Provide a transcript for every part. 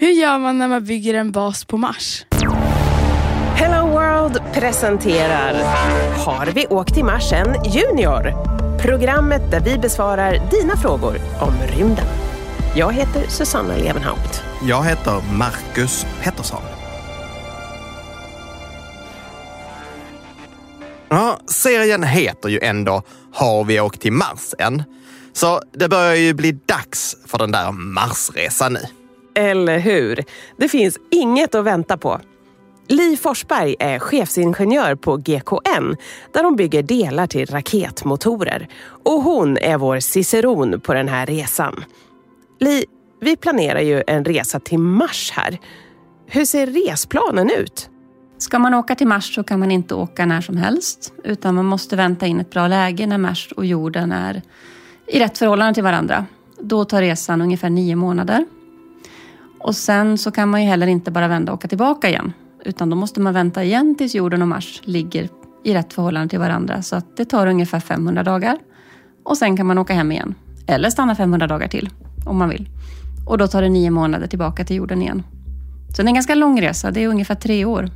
Hur gör man när man bygger en bas på Mars? Hello World presenterar Har vi åkt till Mars än Junior? Programmet där vi besvarar dina frågor om rymden. Jag heter Susanna Levenhaupt. Jag heter Marcus Pettersson. Ja, serien heter ju ändå Har vi åkt till Mars än? Så det börjar ju bli dags för den där Marsresan nu. Eller hur? Det finns inget att vänta på. Li Forsberg är chefsingenjör på GKN där de bygger delar till raketmotorer. Och hon är vår ciceron på den här resan. Li, vi planerar ju en resa till Mars här. Hur ser resplanen ut? Ska man åka till Mars så kan man inte åka när som helst utan man måste vänta in ett bra läge när Mars och jorden är i rätt förhållande till varandra. Då tar resan ungefär nio månader. Och sen så kan man ju heller inte bara vända och åka tillbaka igen. Utan då måste man vänta igen tills jorden och Mars ligger i rätt förhållande till varandra. Så att det tar ungefär 500 dagar. Och sen kan man åka hem igen. Eller stanna 500 dagar till om man vill. Och då tar det nio månader tillbaka till jorden igen. Så det är en ganska lång resa. Det är ungefär tre år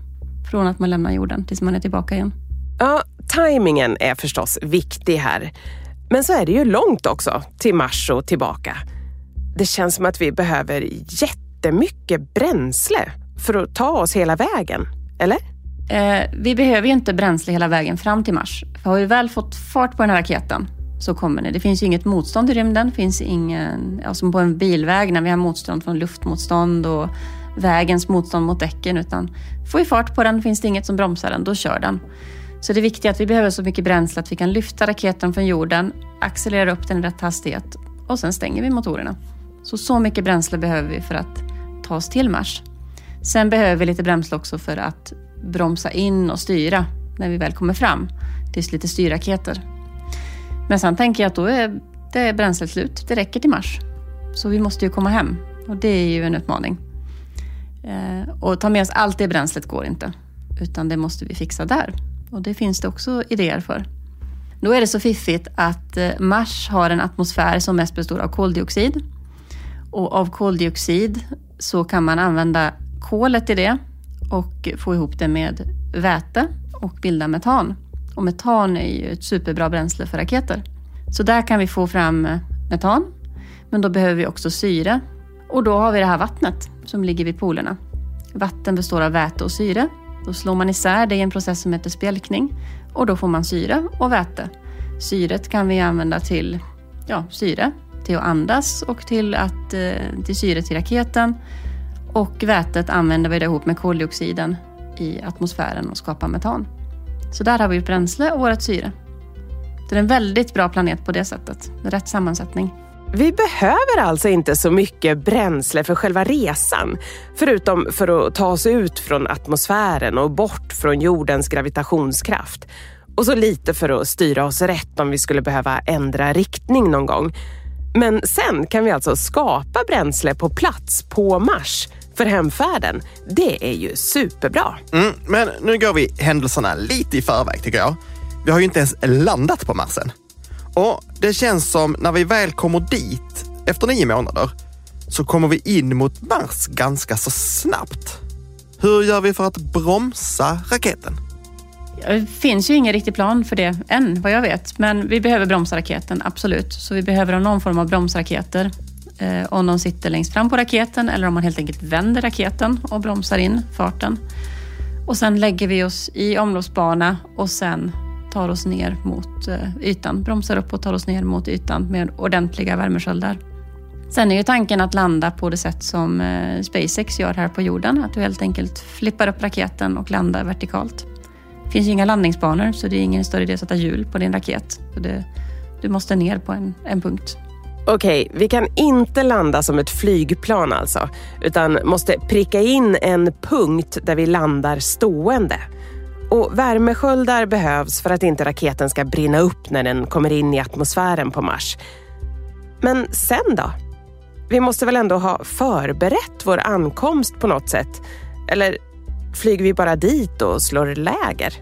från att man lämnar jorden tills man är tillbaka igen. Ja, tajmingen är förstås viktig här. Men så är det ju långt också till Mars och tillbaka. Det känns som att vi behöver jätte jättemycket bränsle för att ta oss hela vägen, eller? Eh, vi behöver ju inte bränsle hela vägen fram till Mars. För har vi väl fått fart på den här raketen så kommer det. Det finns ju inget motstånd i rymden. Det finns ingen, ja, som på en bilväg när vi har motstånd från luftmotstånd och vägens motstånd mot däcken. Utan får vi fart på den finns det inget som bromsar den, då kör den. Så det är viktigt att vi behöver så mycket bränsle att vi kan lyfta raketen från jorden, accelerera upp den i rätt hastighet och sen stänger vi motorerna. Så så mycket bränsle behöver vi för att ta oss till Mars. Sen behöver vi lite bränsle också för att bromsa in och styra när vi väl kommer fram. Det är lite styrraketer. Men sen tänker jag att då är det bränslet slut. Det räcker till Mars. Så vi måste ju komma hem och det är ju en utmaning. Eh, och ta med oss allt det bränslet går inte. Utan det måste vi fixa där. Och det finns det också idéer för. Då är det så fiffigt att eh, Mars har en atmosfär som mest består av koldioxid. Och av koldioxid så kan man använda kolet i det och få ihop det med väte och bilda metan. Och metan är ju ett superbra bränsle för raketer. Så där kan vi få fram eh, metan. Men då behöver vi också syre. Och då har vi det här vattnet som ligger vid polerna. Vatten består av väte och syre. Då slår man isär det i en process som heter spjälkning och då får man syre och väte. Syret kan vi använda till ja, syre, till att andas och till, att, eh, till syret i raketen. Och vätet använder vi ihop med koldioxiden i atmosfären och skapar metan. Så där har vi bränsle och vårt syre. Det är en väldigt bra planet på det sättet, med rätt sammansättning. Vi behöver alltså inte så mycket bränsle för själva resan, förutom för att ta oss ut från atmosfären och bort från jordens gravitationskraft. Och så lite för att styra oss rätt om vi skulle behöva ändra riktning någon gång. Men sen kan vi alltså skapa bränsle på plats på Mars för hemfärden. Det är ju superbra. Mm, men nu går vi händelserna lite i förväg tycker jag. Vi har ju inte ens landat på Mars än. Och det känns som när vi väl kommer dit efter nio månader så kommer vi in mot Mars ganska så snabbt. Hur gör vi för att bromsa raketen? Det finns ju ingen riktig plan för det än, vad jag vet. Men vi behöver bromsa raketen, absolut. Så vi behöver ha någon form av bromsraketer. Eh, om de sitter längst fram på raketen eller om man helt enkelt vänder raketen och bromsar in farten. Och sen lägger vi oss i omloppsbana och sen tar oss ner mot eh, ytan. Bromsar upp och tar oss ner mot ytan med ordentliga värmesköldar. Sen är ju tanken att landa på det sätt som eh, SpaceX gör här på jorden. Att du helt enkelt flippar upp raketen och landar vertikalt. Det finns ju inga landningsbanor så det är ingen större idé att sätta hjul på din raket. Så det, du måste ner på en, en punkt. Okej, vi kan inte landa som ett flygplan alltså, utan måste pricka in en punkt där vi landar stående. Och värmesköldar behövs för att inte raketen ska brinna upp när den kommer in i atmosfären på Mars. Men sen då? Vi måste väl ändå ha förberett vår ankomst på något sätt? Eller flyger vi bara dit och slår läger?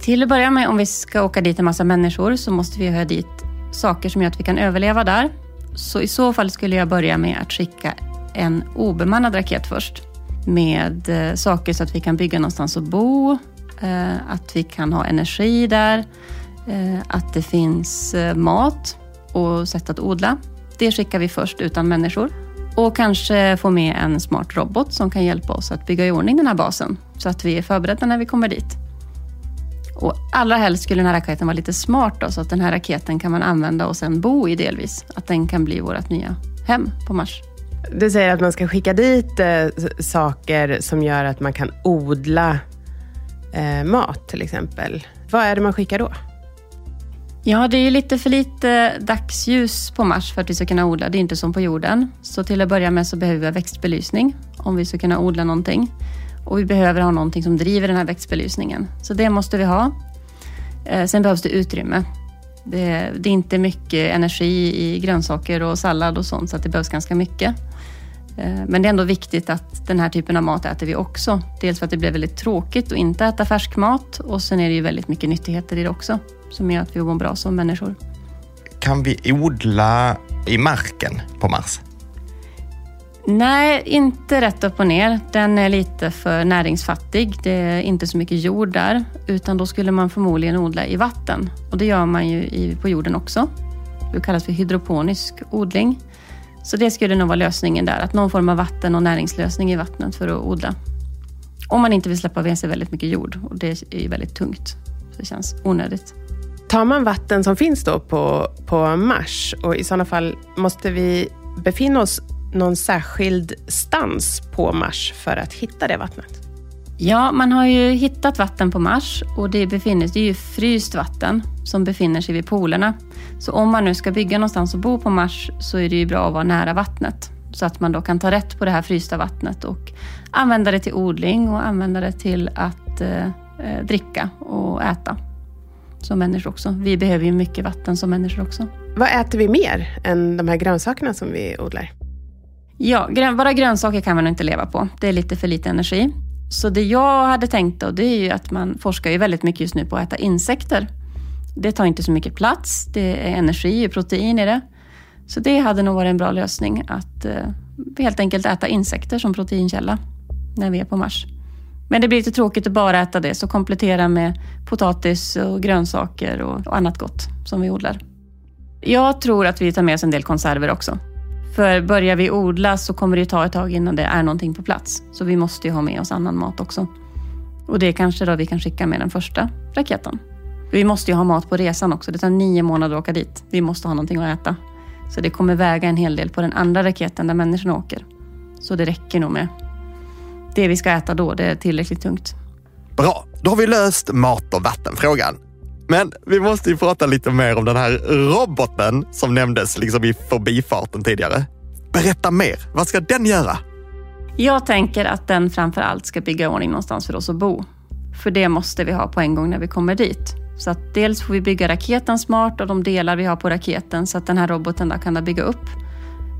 Till att börja med, om vi ska åka dit en massa människor så måste vi ha dit saker som gör att vi kan överleva där. Så i så fall skulle jag börja med att skicka en obemannad raket först med eh, saker så att vi kan bygga någonstans att bo, eh, att vi kan ha energi där, eh, att det finns mat och sätt att odla. Det skickar vi först utan människor. Och kanske få med en smart robot som kan hjälpa oss att bygga i ordning den här basen så att vi är förberedda när vi kommer dit. Och allra helst skulle den här raketen vara lite smart då, så att den här raketen kan man använda och sen bo i delvis. Att den kan bli vårt nya hem på Mars. Du säger att man ska skicka dit eh, saker som gör att man kan odla eh, mat till exempel. Vad är det man skickar då? Ja, det är ju lite för lite dagsljus på Mars för att vi ska kunna odla. Det är inte som på jorden. Så till att börja med så behöver vi ha växtbelysning om vi ska kunna odla någonting. Och vi behöver ha någonting som driver den här växtbelysningen. Så det måste vi ha. Eh, sen behövs det utrymme. Det, det, är inte mycket energi i grönsaker och sallad och sånt så att det behövs ganska mycket. Eh, men det är ändå viktigt att den här typen av mat äter vi också. Dels för att det blir väldigt tråkigt att inte äta färsk mat och sen är det ju väldigt mycket nyttigheter i det också som gör att vi mår bra som människor. Kan vi odla i marken på Mars? Nej, inte rätt upp och ner. Den är lite för näringsfattig. Det är inte så mycket jord där, utan då skulle man förmodligen odla i vatten. Och det gör man ju på jorden också. Det kallas för hydroponisk odling. Så det skulle nog vara lösningen där, att någon form av vatten och näringslösning i vattnet för att odla. Om man inte vill släppa med sig väldigt mycket jord och det är ju väldigt tungt. Så det känns onödigt. Tar man vatten som finns då på, på Mars och i sådana fall måste vi befinna oss någon särskild stans på Mars för att hitta det vattnet? Ja, man har ju hittat vatten på Mars och det, befinner, det är ju fryst vatten som befinner sig vid polerna. Så om man nu ska bygga någonstans och bo på Mars så är det ju bra att vara nära vattnet. Så att man då kan ta rätt på det här frysta vattnet och använda det till odling och använda det till att eh, eh dricka och äta. Som människor också. Vi behöver ju mycket vatten som människor också. Vad äter vi mer än de här grönsakerna som vi odlar? Ja, bara grönsaker kan man inte leva på. Det är lite för lite energi. Så det jag hade tänkt då, det är ju att man forskar ju väldigt mycket just nu på att äta insekter. Det tar inte så mycket plats, det är energi och protein i det. Så det hade nog varit en bra lösning att eh, helt enkelt äta insekter som proteinkälla när vi är på Mars. Men det blir lite tråkigt att bara äta det, så komplettera med potatis och grönsaker och, och annat gott som vi odlar. Jag tror att vi tar med oss en del konserver också. För börjar vi odla så kommer det ta ett tag innan det är någonting på plats. Så vi måste ju ha med oss annan mat också. Och det är kanske då vi kan skicka med den första raketen. Vi måste ju ha mat på resan också. Det tar nio månader att åka dit. Vi måste ha någonting att äta. Så det kommer väga en hel del på den andra raketen där människorna åker. Så det räcker nog med det vi ska äta då. Det är tillräckligt tungt. Bra, då har vi löst mat och vattenfrågan. Men vi måste ju prata lite mer om den här roboten som nämndes liksom i förbifarten tidigare. Berätta mer. Vad ska den göra? Jag tänker att den framför allt ska bygga ordning någonstans för oss att bo. För det måste vi ha på en gång när vi kommer dit. Så att dels får vi bygga raketen smart och de delar vi har på raketen så att den här roboten då kan bygga upp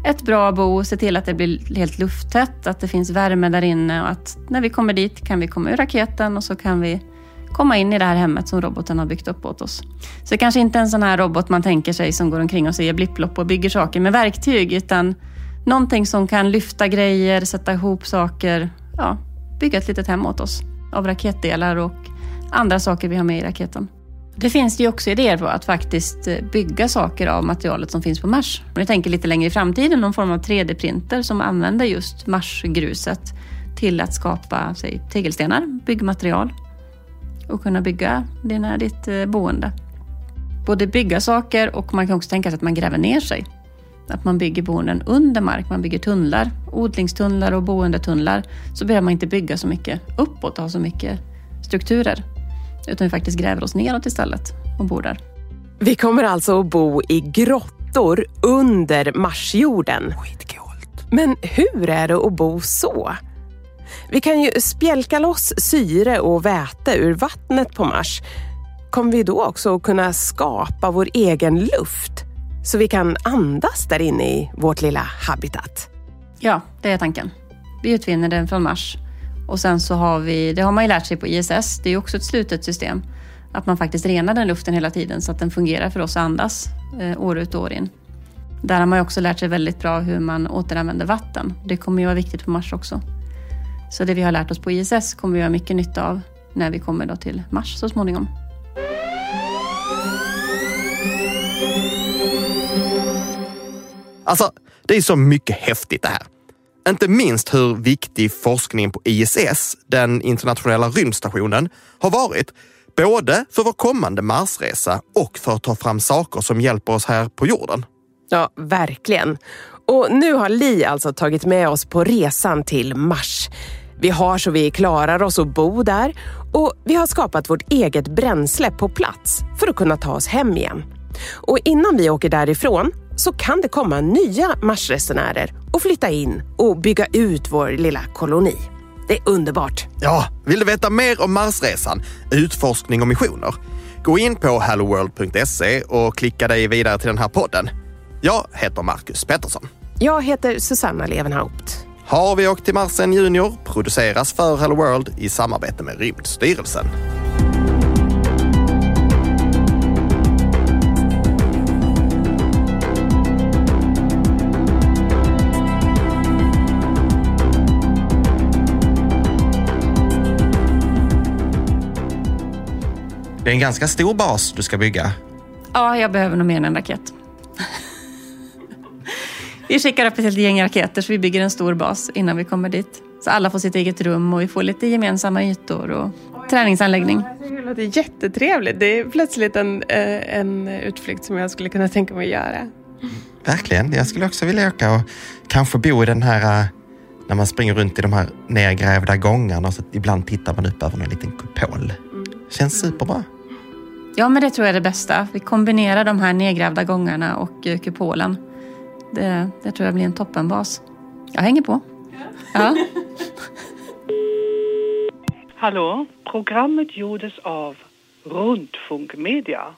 ett bra bo, se till att det blir helt lufttätt, att det finns värme där inne och att när vi kommer dit kan vi komma ur raketen och så kan vi komma in i det här hemmet som roboten har byggt upp åt oss. Så det kanske inte är en sån här robot man tänker sig som går omkring och säger blipplopp och bygger saker med verktyg, utan någonting som kan lyfta grejer, sätta ihop saker, ja, bygga ett litet hem åt oss av raketdelar och andra saker vi har med i raketen. Det finns ju också idéer på att faktiskt eh, bygga saker av materialet som finns på Mars. Om vi tänker lite längre i framtiden, någon form av 3D-printer som använder just Marsgruset till att skapa säg, tegelstenar, byggmaterial och kunna bygga dina, ditt eh, boende. Både bygga saker och man kan också tänka sig att man gräver ner sig. Att man bygger boenden under mark, man bygger tunnlar, odlingstunnlar och boendetunnlar. Så behöver man inte bygga så mycket uppåt och ha så mycket strukturer. Utan vi faktiskt gräver oss neråt istället och bor där. Vi kommer alltså att bo i grottor under Marsjorden. Skitcoolt. Men hur är det att bo så? Vi kan ju spjälka loss syre och väte ur vattnet på Mars. Kommer vi då också kunna skapa vår egen luft? Så vi kan andas där inne i vårt lilla habitat? Ja, det är tanken. Vi utvinner den från Mars. Och sen så har vi, det har man ju lärt sig på ISS, det är också ett slutet system. Att man faktiskt renar den luften hela tiden så att den fungerar för oss att andas eh, år ut och år in. Där har man också lärt sig väldigt bra hur man återanvänder vatten. Det kommer ju vara viktigt på Mars också. Så det vi har lärt oss på ISS kommer vi ha mycket nytta av när vi kommer då till Mars så småningom. Alltså, det är så mycket häftigt det här. Inte minst hur viktig forskningen på ISS, den internationella rymdstationen, har varit. Både för vår kommande Marsresa och för att ta fram saker som hjälper oss här på jorden. Ja, verkligen. Och nu har Li alltså tagit med oss på resan till Mars. Vi har så vi klarar oss att bo där och vi har skapat vårt eget bränsle på plats för att kunna ta oss hem igen. Och innan vi åker därifrån så kan det komma nya Marsresenärer och flytta in och bygga ut vår lilla koloni. Det är underbart. Ja, vill du veta mer om Marsresan, utforskning och missioner? Gå in på helloworld.se och klicka dig vidare till den här podden. Jag heter Marcus Pettersson. Jag heter Susanna Levenhaupt. Har vi åkt till Marsen Junior produceras för Hello World i samarbete med Rymdstyrelsen. Det är en ganska stor bas du ska bygga. Ja, jag behöver nog mer än en raket. vi skickar upp ett helt gäng raketer så vi bygger en stor bas innan vi kommer dit. Så alla får sitt eget rum och vi får lite gemensamma ytor och träningsanläggning. Det låter jättetrevligt. Det är plötsligt en, eh, en utflykt som jag skulle kunna tänka mig att göra. Verkligen. Jag skulle också vilja åka och kanske bo i den här eh, när man springer runt i de här nedgrävda gångarna så ibland tittar man upp över en liten kupol. Känns superbra. Ja, men det tror jag är det bästa. Vi kombinerar de här nedgrävda gångarna och eh, kupolen. Det, det tror jag blir en toppenbas. Jag hänger på. Ja. Hallo, programmet gjordes av Rundfunkmedia.